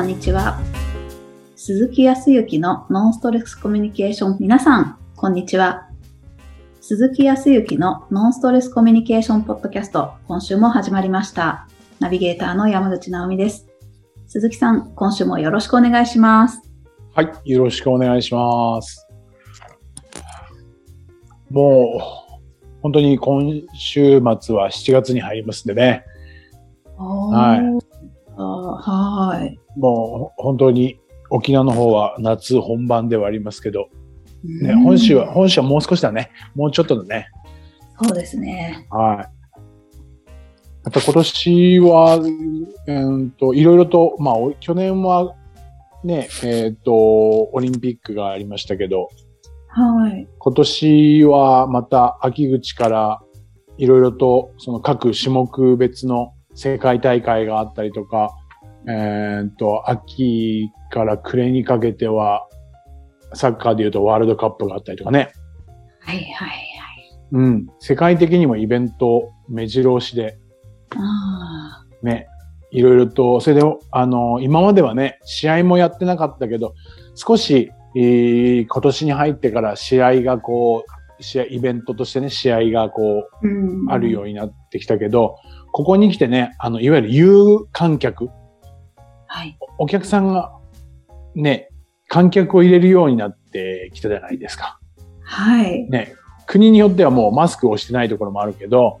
こんにちは。鈴木康之のノンストレスコミュニケーション。皆さん、こんにちは。鈴木康之のノンストレスコミュニケーションポッドキャスト、今週も始まりました。ナビゲーターの山口直美です。鈴木さん、今週もよろしくお願いします。はい、よろしくお願いします。もう、本当に今週末は7月に入りますんでね、はいあーはい。もう本当に沖縄の方は夏本番ではありますけど、ね、うん本州は、本州はもう少しだね。もうちょっとだね。そうですね。はい。また今年は、うーんと、いろいろと、まあ、お去年はね、えっ、と、オリンピックがありましたけど、はい。今年はまた秋口からいろいろとその各種目別の世界大会があったりとか、えーっと、秋から暮れにかけてはサッカーで言うとワールドカップがあったりとかね。はいはいはい。うん。世界的にもイベント目白押しであね、いろいろと、それで、あの、今まではね、試合もやってなかったけど、少し、えー今年に入ってから試合がこう、試合、イベントとしてね、試合がこう、ーうんあるようになってきたけど、ここに来てね、あの、いわゆる有観客、はい。お客さんがね、観客を入れるようになってきたじゃないですか。はい。ね、国によってはもうマスクをしてないところもあるけど、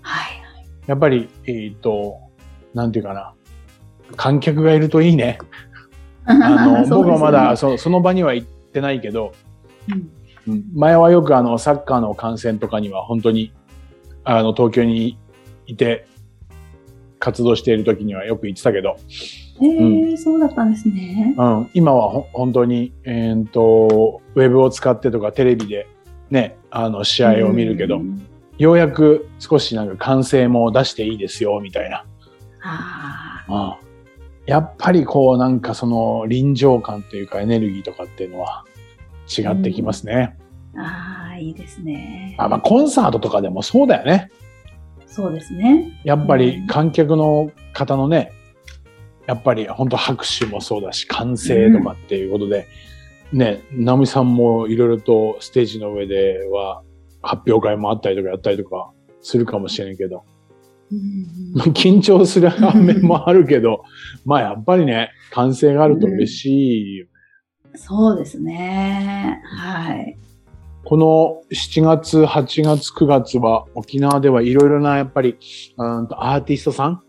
はい。やっぱり、えっ、と、なんていうかな、観客がいるといいね。あの、僕はまだそその場には行ってないけど、うんうん前はよくあの、サッカーの観戦とかには本当に、あの、東京にいて、活動している時にはよく行ってたけど、えーそうだったんですね。うん、今はほ本当に、えー、と、ウェブを使ってとかテレビでね、あの、試合を見るけど、うんようやく少しなんか歓声も出していいですよ、みたいな。あうんやっぱりこうなんかその臨場感というかエネルギーとかっていうのは違ってきますね。ーあー、いいですね。あまあコンサートとかでもそうだよね。そうですね。やっぱり観客の方のね、やっぱり本当拍手もそうだし、歓声とかっていうことで、ね、直美さんもいろいろとステージの上では発表会もあったりとかやったりとかするかもしれんけど、うんまあ 緊張する反面もあるけど、まあやっぱりね、歓声があると嬉しいよそうですね。はい。この7月、8月、9月は沖縄ではいろいろなやっぱりうんとアーティストさん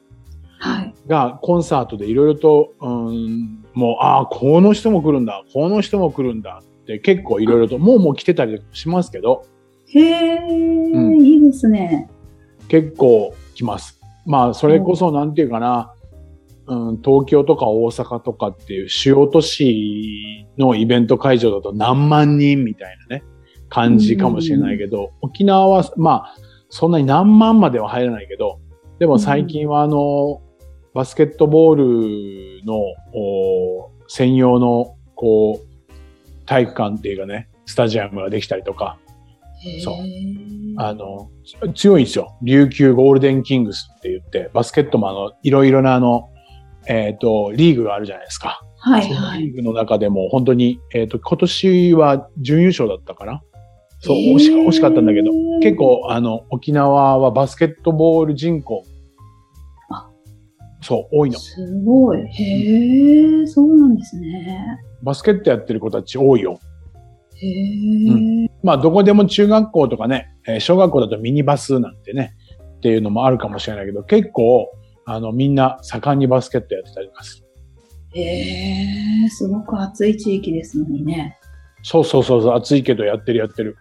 はい。がコンサートでいろいろと、うん、もう、ああ、この人も来るんだ、この人も来るんだって結構いろいろと、もうもう来てたりしますけど、へえ、んいいですね。結構来ます。まあ、それこそなんていうかな、うん、東京とか大阪とかっていう主要都市のイベント会場だと何万人みたいなね、感じかもしれないけど、沖縄は、まあ、そんなに何万までは入らないけど、でも最近はあの、バスケットボールのお専用の、こう、体育館っていうかね、スタジアムができたりとか、そうあの、強いんですよ。琉球ゴールデンキングスって言って、バスケットもあの、いろいろなあの、えっ、と、リーグがあるじゃないですか。はいはい。リーグの中でも本当に、えっ、と、今年は準優勝だったかなそう、惜しか惜しかったんだけど、結構あの、沖縄はバスケットボール人口、あそう、多いの。すごい。へえ、そうなんですね。バスケットやってる子たち多いよ。へえ、まあ、どこでも中学校とかね、えー小学校だとミニバスなんてね、っていうのもあるかもしれないけど、結構、あの、みんな盛んにバスケットやってたりとかする。へえ、すごく暑い地域ですのにね。そうそうそうそう、暑いけどやってるやってる。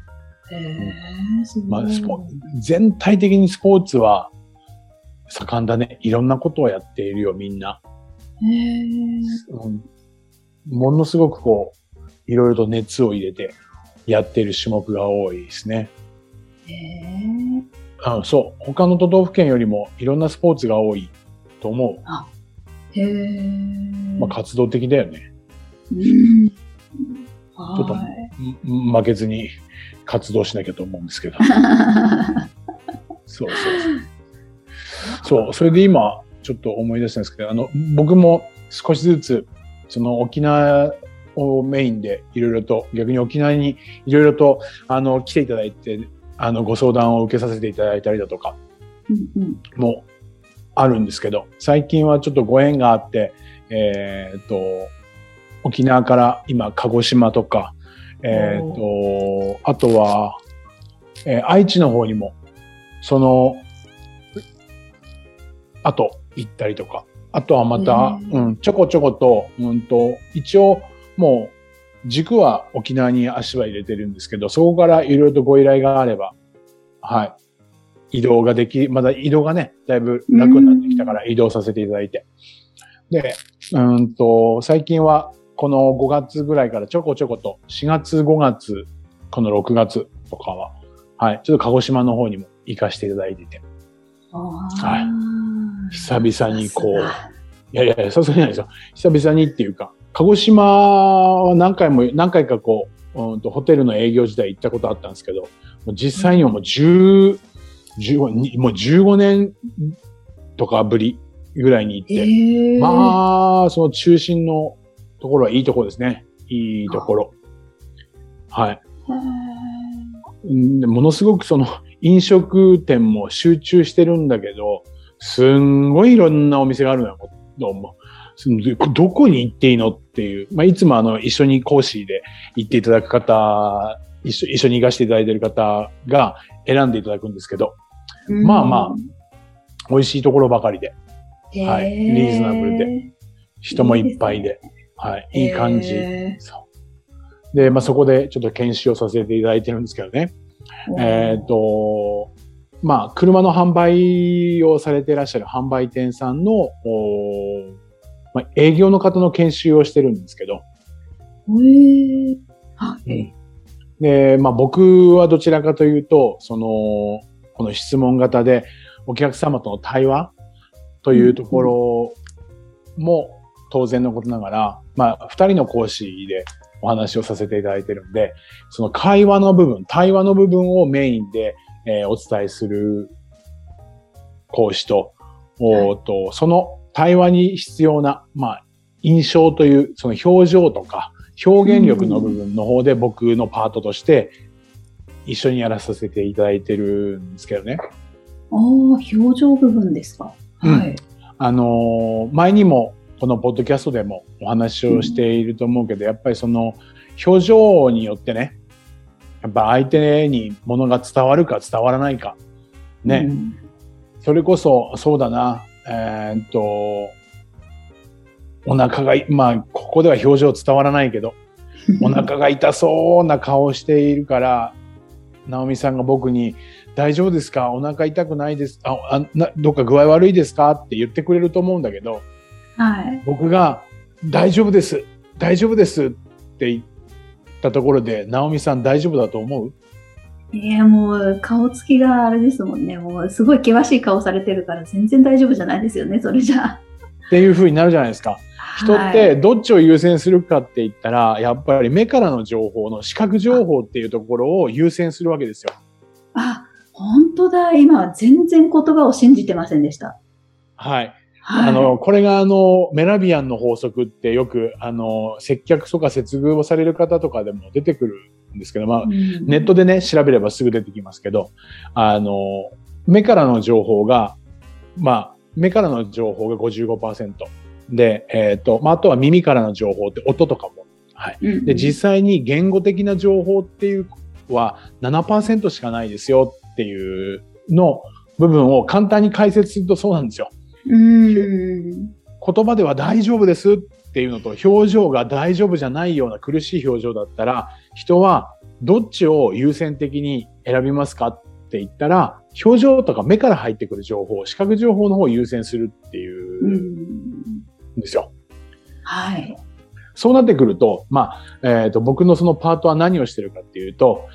まあ、スポ全体的にスポーツは盛んだね。いろんなことをやっているよ、みんな。うん、ものすごくこう、いろいろと熱を入れてやっている種目が多いですね。へえ、うん、そう。他の都道府県よりもいろんなスポーツが多いと思う。へえ。まあ、活動的だよね。うん。ちょっと。負けずに活動しなきゃと思うんですけど。そうそうそう。そう、それで今、ちょっと思い出したんですけど、あの、僕も、少しずつ、その沖縄をメインでいろいろと、逆に沖縄にいろいろと、あの、来ていただいて、あの、ご相談を受けさせていただいたりだとか、もあるんですけど、最近はちょっとご縁があって、えーっと、沖縄から今、鹿児島とか、えーっと、あとは、えー愛知の方にも、その、あと行ったりとか、あとはまた、へーうん、ちょこちょこと、うんと、一応、もう、軸は沖縄に足は入れてるんですけど、そこからいろいろとご依頼があれば、はい。移動ができ、まだ移動がね、だいぶ楽になってきたから移動させていただいて。で、うんと、最近はこの5月ぐらいからちょこちょこと、4月、5月、この6月とかは、はい、ちょっと鹿児島の方にも行かせていただいてて、あはい。ー久々にこういやいやいや、さすがにないですよ。久々にっていうか、鹿児島は何回も、何回かこう、うんとホテルの営業時代行ったことあったんですけど、もう実際にはもう10、15にもう15年とかぶりぐらいに行って、へー。まあ、その中心のところはいいところですね。いいところ。はい。んでものすごくその飲食店も集中してるんだけど、すんごいいろんなお店があるのよ。どうも。どこに行っていいのっていう。まあ、いつもあの、一緒に講師で行っていただく方、一緒一緒に行かせていただいている方が選んでいただくんですけど、ーまあまあ美味しいところばかりで、はいリーズナブルで人もいっぱいで、はい、いい感じ。へそう。で、まあ、そこでちょっと研修をさせていただいてるんですけどね。ーえっ、と、まあ、車の販売をされていらっしゃる販売店さんの、まあ、営業の方の研修をしてるんですけど、へーはい。で、まあ、僕はどちらかというと、その、この質問型でお客様との対話というところも当然のことながら、まあ、二人の講師でお話をさせていただいてるんで、その会話の部分、対話の部分をメインで、えーお伝えする講師と、おーと、その対話に必要な、まあ、印象という、その表情とか、表現力の部分の方で僕のパートとして一緒にやらさせていただいてるんですけどね。ああ、表情部分ですか？うんはい。あのー前にもこのポッドキャストでもお話をしていると思うけど、やっぱりその表情によってね、やっぱ相手に物が伝わるか伝わらないか。ね。うんそれこそ、そうだな、えーっと、お腹がい、まあ、ここでは表情伝わらないけど、お腹が痛そうな顔をしているから、直美さんが僕に、大丈夫ですか？お腹痛くないです？ああな、どっか具合悪いですか？って言ってくれると思うんだけど、はい。僕が、大丈夫です大丈夫ですって言ったところで、直美さん大丈夫だと思う？いや、もう、顔つきがあれですもんね。もう、すごい険しい顔されてるから、全然大丈夫じゃないですよね、それじゃあ。っていう風になるじゃないですか。人っはい、てどっちを優先するかって言ったら、やっぱり目からの情報の視覚情報っていうところを優先するわけですよ。あ、本当だ。今は全然言葉を信じてませんでした。はい。はい。あの、これがあの、メラビアンの法則ってよく、あの、接客とか接遇をされる方とかでも出てくるんですけど、まあ、うんネットでね、調べればすぐ出てきますけど、あの、目からの情報が、まあ、目からの情報が55%。で、えっ、と、まあ、あとは耳からの情報って音とかも。はい。うんで、実際に言語的な情報っていうのは7%しかないですよっていうの部分を簡単に解説するとそうなんですよ。うん。言葉では大丈夫ですっていうのと表情が大丈夫じゃないような苦しい表情だったら人はどっちを優先的に選びますかって言ったら表情とか目から入ってくる情報、視覚情報の方を優先するっていううんんですよ。はい。そうなってくると、まあ、えっ、と、僕のそのパートは何をしてるかっていうと、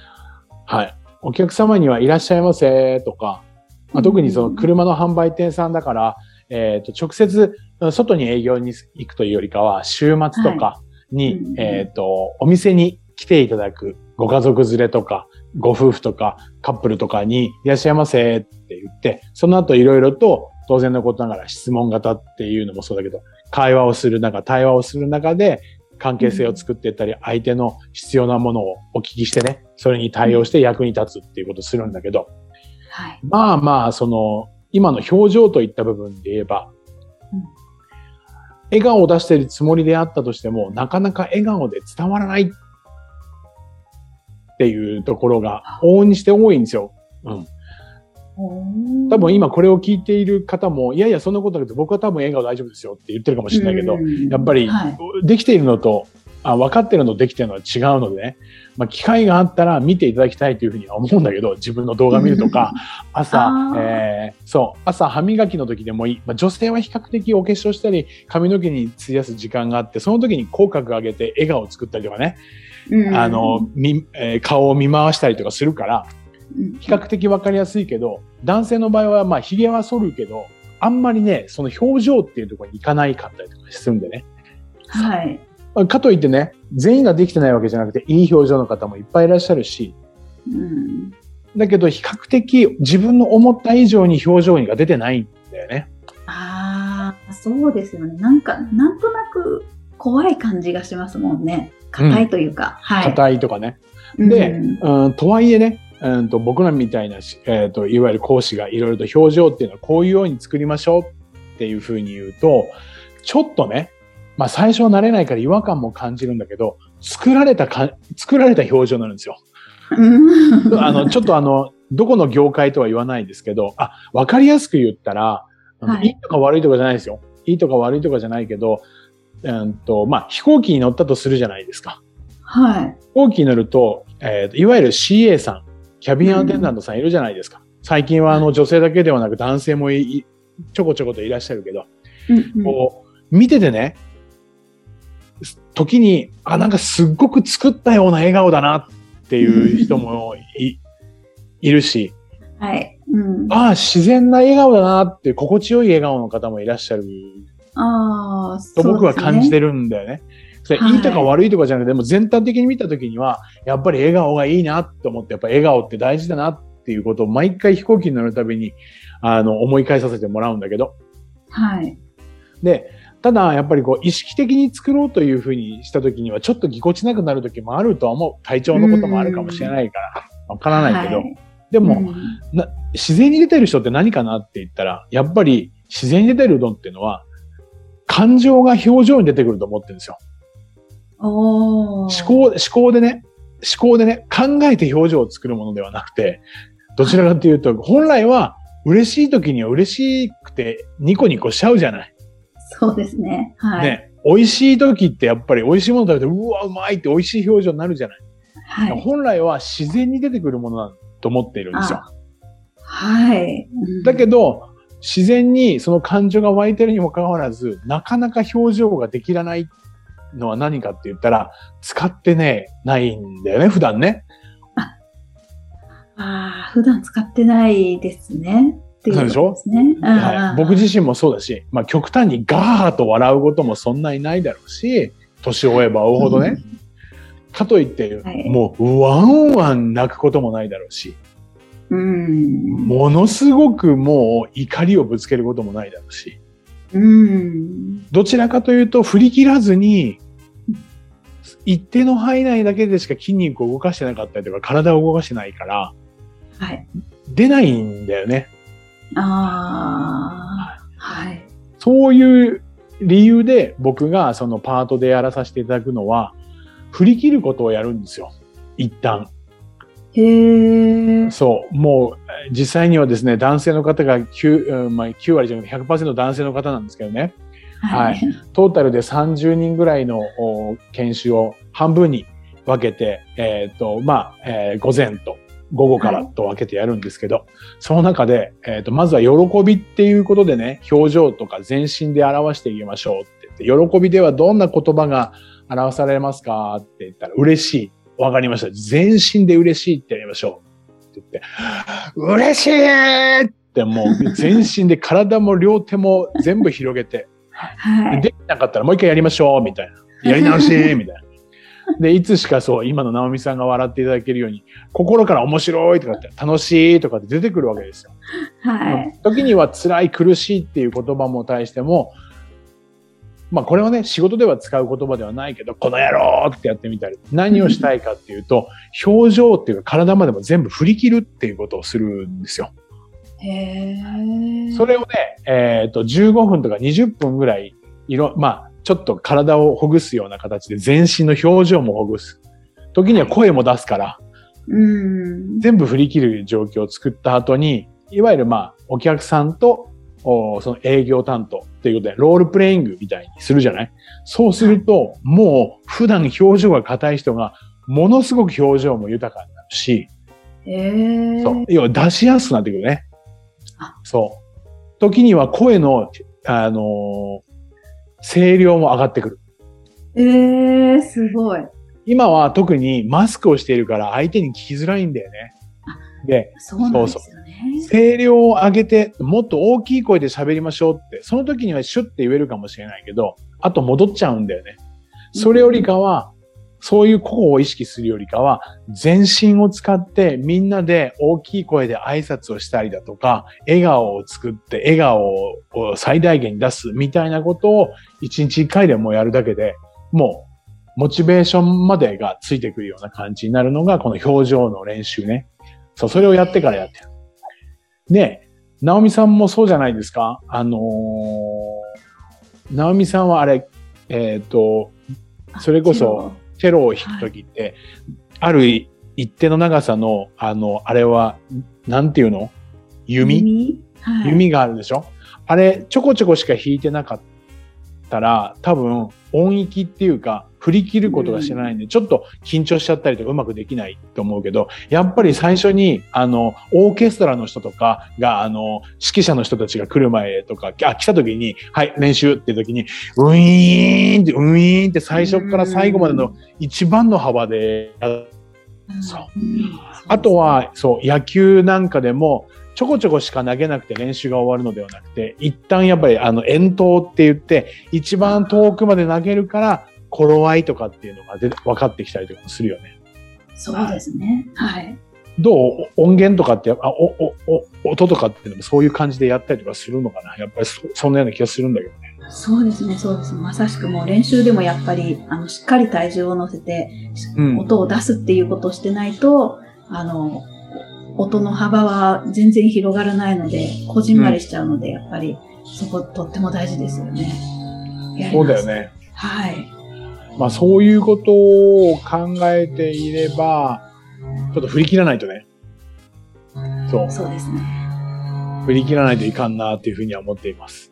はい。お客様にはいらっしゃいませとか、まあ、特にその車の販売店さんだから、えっ、と、直接外に営業に行くというよりかは、週末とかに、うんえっ、と、お店に来ていただくご家族連れとか、ご夫婦とか、カップルとかにいらっしゃいませって言って、その後いろいろと当然のことながら質問型っていうのもそうだけど、会話をする中、対話をする中で、関係性を作っていったり、相手の必要なものをお聞きしてね、それに対応して役に立つっていうことをするんだけど、はい。まあまあ、その、今の表情といった部分で言えば、うん笑顔を出しているつもりであったとしても、なかなか笑顔で伝わらないっていうところが往々にして多いんですよ。うん。多分今これを聞いている方も、いやいや、そんなことなくて僕は多分笑顔大丈夫ですよって言ってるかもしれないけど、やっぱりはい。できているのと、あ分かってるのとできてるのは違うのでね、まあ、機会があったら見ていただきたいというふうには思うんだけど、自分の動画見るとか、朝えーそう、朝歯磨きの時でもいい。まあ、女性は比較的お化粧したり、髪の毛に費やす時間があって、その時に口角上げて笑顔を作ったりとかね、うんあの、みえー顔を見回したりとかするから、うん比較的分かりやすいけど、男性の場合は、まあ、髭は剃るけど、あんまりね、その表情っていうところに行かないかったりとかするんでね。はい。まあかといってね、全員ができてないわけじゃなくて、いい表情の方もいっぱいいらっしゃるし、うん。だけど比較的自分の思った以上に表情が出てないんだよね。ああ、そうですよね。なんか、なんとなく怖い感じがしますもんね。硬いというか。はい。硬いとかね。うんで、うん、とはいえね、うん、と僕らみたいなし、えー、といわゆる講師がいろいろと表情っていうのはこういうように作りましょうっていうふうに言うと、ちょっとね、まあ最初は慣れないから違和感も感じるんだけど、作られたか、作られた表情になるんですよ。うんあの、ちょっとあの、どこの業界とは言わないですけど、あ、わかりやすく言ったら、はいい、いとか悪いとかじゃないですよ。いいとか悪いとかじゃないけど、うんと、まあ、飛行機に乗ったとするじゃないですか。はい。飛行機に乗ると、えーいわゆる CA さん、キャビンアテンダントさんいるじゃないですか。最近はあの女性だけではなく男性もいいちょこちょこといらっしゃるけど、うんうんこう、見ててね、時に、あ、なんかすっごく作ったような笑顔だなっていう人もいいるし、はい。うん。ああ、自然な笑顔だなって、心地よい笑顔の方もいらっしゃるああ、と僕は感じてる。るんだよね。それはいいいとか悪いとかじゃなくて、でも全体的に見たときには、やっぱり笑顔がいいなと思って、やっぱ笑顔って大事だなっていうことを毎回飛行機に乗るたびに、あの、思い返させてもらうんだけど。はい。で、ただ、やっぱりこう、意識的に作ろうというふうにしたときには、ちょっとぎこちなくなるときもあるとは思う。体調のこともあるかもしれないから、わからないけど。はいでも、うんな、自然に出てる人って何かなって言ったら、やっぱり自然に出てるのっていうのは、感情が表情に出てくると思ってるんですよ。お思考、思考でね、思考でね、考えて表情を作るものではなくて、どちらかというと、本来は嬉しい時には嬉しくてニコニコしちゃうじゃない。そうですね。はい。ね。美味しい時ってやっぱり美味しいもの食べて、うわ、うまいって美味しい表情になるじゃない。はい。本来は自然に出てくるものだと思っているんですよ。はい。うんだけど、自然にその感情が湧いてるにもかかわらず、なかなか表情ができらないのは何かって言ったら、使ってね、ないんだよね、普段ね。ああ、普段使ってないですね。っていうことですね。はい、僕身自身もそうだし、まあ極端にガーッと笑うこともそんなにないだろうし、年を追えば追うほどね、。かといって、はいもうワンワン泣くこともないだろうし、うん。ものすごくもう怒りをぶつけることもないだろうし、うん。どちらかというと振り切らずに、一定の範囲内だけでしか筋肉を動かしてなかったりとか体を動かしてないから、はい。出ないんだよね。ああ、はい。そういう理由で僕がそのパートでやらさせていただくのは、振り切ることをやるんですよ。一旦。へえ。そう。もう、えー実際にはですね、男性の方が 9,、うんまあ、9割じゃなくて100%男性の方なんですけどね。はい。トータルで30人ぐらいのお研修を半分に分けて、えっ、と、まあ、えー午前と午後からと分けてやるんですけど、その中で、えっ、と、まずは喜びっていうことでね、表情とか全身で表していきましょうって言って、喜びではどんな言葉が表されますかって言ったら、嬉しい。わかりました。全身で嬉しいってやりましょう。って言って、嬉しいってもう全身で体も両手も全部広げて、はい。できなかったらもう一回やりましょうみたいな。やり直しみたいな。で、いつしかそう、今の直美さんが笑っていただけるように、心から面白いとかって、楽しいとかって出てくるわけですよ。はい。時には辛い、苦しいっていう言葉も対しても、まあこれはね、仕事では使う言葉ではないけど、この野郎ってやってみたり、何をしたいかっていうと、表情っていうか体までも全部振り切るっていうことをするんですよ。へーそれをね、えっ、と、15分とか20分ぐらい、いろ、まあ、ちょっと体をほぐすような形で全身の表情もほぐす。時には声も出すから、うん。全部振り切る状況を作った後に、いわゆるまあ、お客さんと、おその営業担当っていうことで、ロールプレイングみたいにするじゃない？そうすると、もう普段表情が硬い人が、ものすごく表情も豊かになるし、へーそう。要は出しやすくなってくるねあ。そう。時には声の、あのー声量も上がってくる。えー、すごい。今は特にマスクをしているから相手に聞きづらいんだよね。で、そうなんですよね。声量を上げて、もっと大きい声で喋りましょうって、その時にはシュッて言えるかもしれないけど、あと戻っちゃうんだよね。それよりかは、そういう個々を意識するよりかは、全身を使ってみんなで大きい声で挨拶をしたりだとか、笑顔を作って笑顔を最大限に出すみたいなことを一日一回でもやるだけで、もうモチベーションまでがついてくるような感じになるのがこの表情の練習ね。そう、それをやってからやってる。で、ナオミさんもそうじゃないですかあのー、ナオミさんはあれ、えっ、と、それこそ、チェロを弾くときって、ある一定の長さの、あの、あれは、なんていうの？弓？弓？はい。弓があるでしょ？あれ、ちょこちょこしか弾いてなかったら、多分、音域っていうか、振り切ることが知らないんで、ちょっと緊張しちゃったりとかうまくできないと思うけど、やっぱり最初に、あの、オーケストラの人とかが、あの、指揮者の人たちが来る前とか、あ、来た時に、はい、練習って時に、ウィーンって、ウィーンって最初から最後までの一番の幅でそううん。あとは、そう、野球なんかでも、ちょこちょこしか投げなくて練習が終わるのではなくて、一旦やっぱりあの、遠投って言って、一番遠くまで投げるから、頃合いとかっていうのが出て分かってきたりとかもするよね。そうですね。はい。どう音源とかって、あ、お、お、お、音とかっていうのもそういう感じでやったりとかするのかなやっぱりそそんなような気がするんだけどね。そうですね、そうですね。まさしくもう練習でもやっぱり、あの、しっかり体重を乗せて、うん音を出すっていうことをしてないと、あの、音の幅は全然広がらないので、こじんまりしちゃうので、やっぱり、そことっても大事ですよね。そうだよ。ね。はい。まあそういうことを考えていれば、ちょっと振り切らないとね。そう。そうですね。振り切らないといかんなっていうふうには思っています。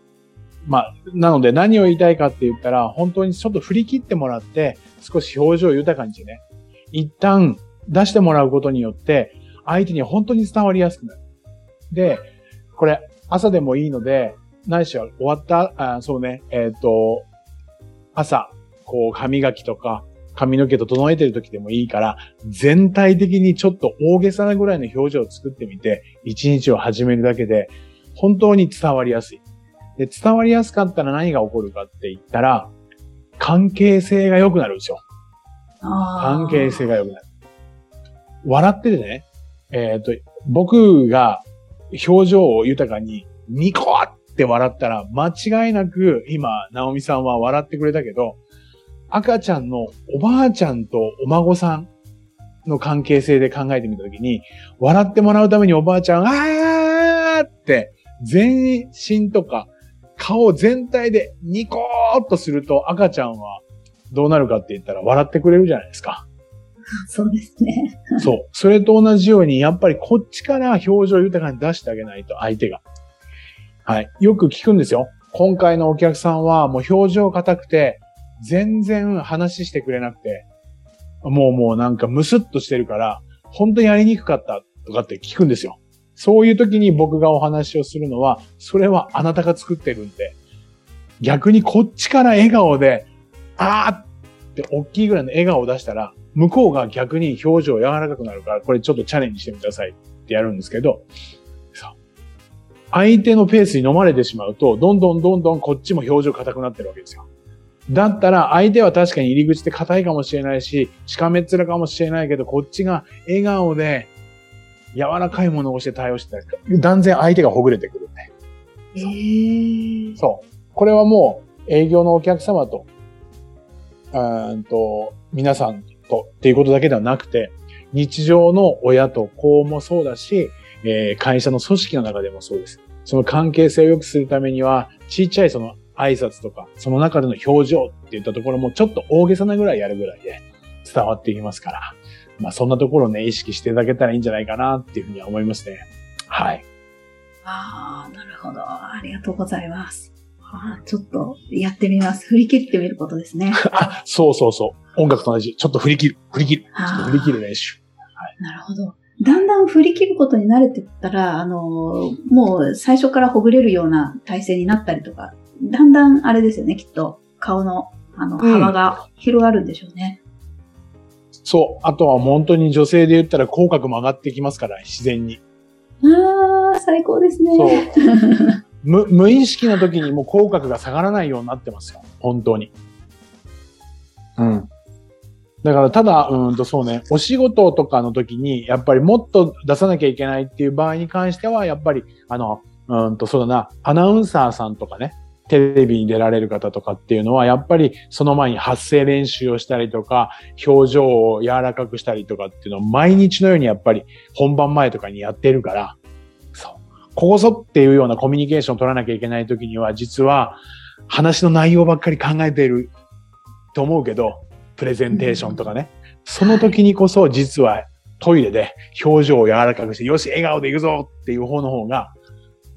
まあ、なので何を言いたいかって言ったら、本当にちょっと振り切ってもらって、少し表情を豊かにしてね、一旦出してもらうことによって、相手に本当に伝わりやすくなる。で、これ、朝でもいいので、ないしは終わった、あそうね、えっ、と、朝、こう、歯磨きとか、髪の毛整えてる時でもいいから、全体的にちょっと大げさなぐらいの表情を作ってみて、一日を始めるだけで、本当に伝わりやすい。で、伝わりやすかったら何が起こるかって言ったら、関係性が良くなるんですよ。関係性が良くなる。笑っててね、えっ、と、僕が表情を豊かにニコって笑ったら、間違いなく今、ナオミさんは笑ってくれたけど、赤ちゃんのおばあちゃんとお孫さんの関係性で考えてみたときに、笑ってもらうためにおばあちゃん、あーって、全身とか顔全体でニコーっとすると赤ちゃんはどうなるかって言ったら笑ってくれるじゃないですか。そうですね。そう。それと同じように、やっぱりこっちから表情豊かに出してあげないと、相手が。はい。よく聞くんですよ。今回のお客さんはもう表情硬くて、全然話してくれなくて、もうもうなんかムスッとしてるから、本当にやりにくかったとかって聞くんですよ。そういう時に僕がお話をするのは、それはあなたが作ってるんで、逆にこっちから笑顔で、あーって大きいぐらいの笑顔を出したら、向こうが逆に表情柔らかくなるから、これちょっとチャレンジしてみてくださいってやるんですけど、相手のペースに飲まれてしまうと、どんどんどんどんこっちも表情硬くなってるわけですよ。だったら相手は確かに入り口で硬いかもしれないし、しかめっ面かもしれないけど、こっちが笑顔で柔らかいものをして対応してたら、断然相手がほぐれてくるんで。えー、そう。これはもう、営業のお客様と、うんと、皆さんとっていうことだけではなくて、日常の親と子もそうだし、えー、会社の組織の中でもそうです。その関係性を良くするためには、ちっちゃいその挨拶とか、その中での表情っていったところもちょっと大げさなぐらいやるぐらいで伝わっていきますから、まあそんなところをね、意識していただけたらいいんじゃないかなっていうふうには思いますね。はい。ああ、なるほど。ありがとうございます。あちょっとやってみます。振り切ってみることですね。あ、そうそうそう。音楽と同じ。ちょっと振り切る。振り切る。ちょっと振り切る練習。はい、なるほど。だんだん振り切ることに慣れてったら、あの、もう最初からほぐれるような体勢になったりとか、だんだんあれですよね、きっと。顔の、あの、幅が広がるんでしょうね。うん、そう。あとは本当に女性で言ったら口角も上がってきますから、自然に。ああ、最高ですね。そう。無無意識な時にもう口角が下がらないようになってますよ。本当に。うん。だからただ、うんとそうね、お仕事とかの時に、やっぱりもっと出さなきゃいけないっていう場合に関しては、やっぱり、あの、うんとそうだな、アナウンサーさんとかね、テレビに出られる方とかっていうのは、やっぱりその前に発声練習をしたりとか、表情を柔らかくしたりとかっていうのを毎日のようにやっぱり本番前とかにやってるから、そう。ここぞっていうようなコミュニケーションを取らなきゃいけない時には、実は話の内容ばっかり考えていると思うけど、プレゼンテーションとかね。その時にこそ実はトイレで表情を柔らかくして、よし、笑顔で行くぞっていう方の方が、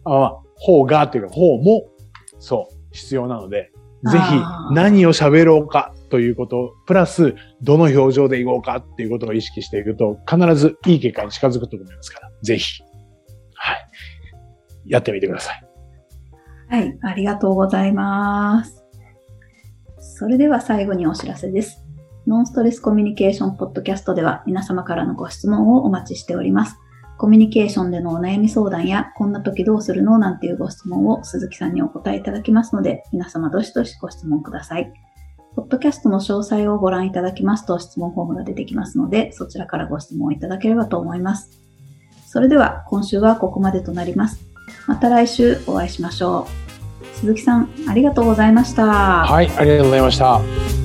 あ方がっていうか、方も、そう、必要なので、ぜひ何を喋ろうかということ、プラスどの表情でいこうかっていうことを意識していくと、必ずいい結果に近づくと思いますから、ぜひ、はい、やってみてください。はい、ありがとうございます。それでは最後にお知らせです。ノンストレスコミュニケーションポッドキャストでは皆様からのご質問をお待ちしております。コミュニケーションでのお悩み相談や、こんな時どうするのなんていうご質問を鈴木さんにお答えいただきますので、皆様どしどしご質問ください。ポッドキャストの詳細をご覧いただきますと質問フォームが出てきますので、そちらからご質問いただければと思います。それでは今週はここまでとなります。また来週お会いしましょう。鈴木さん、ありがとうございました。はい、ありがとうございました。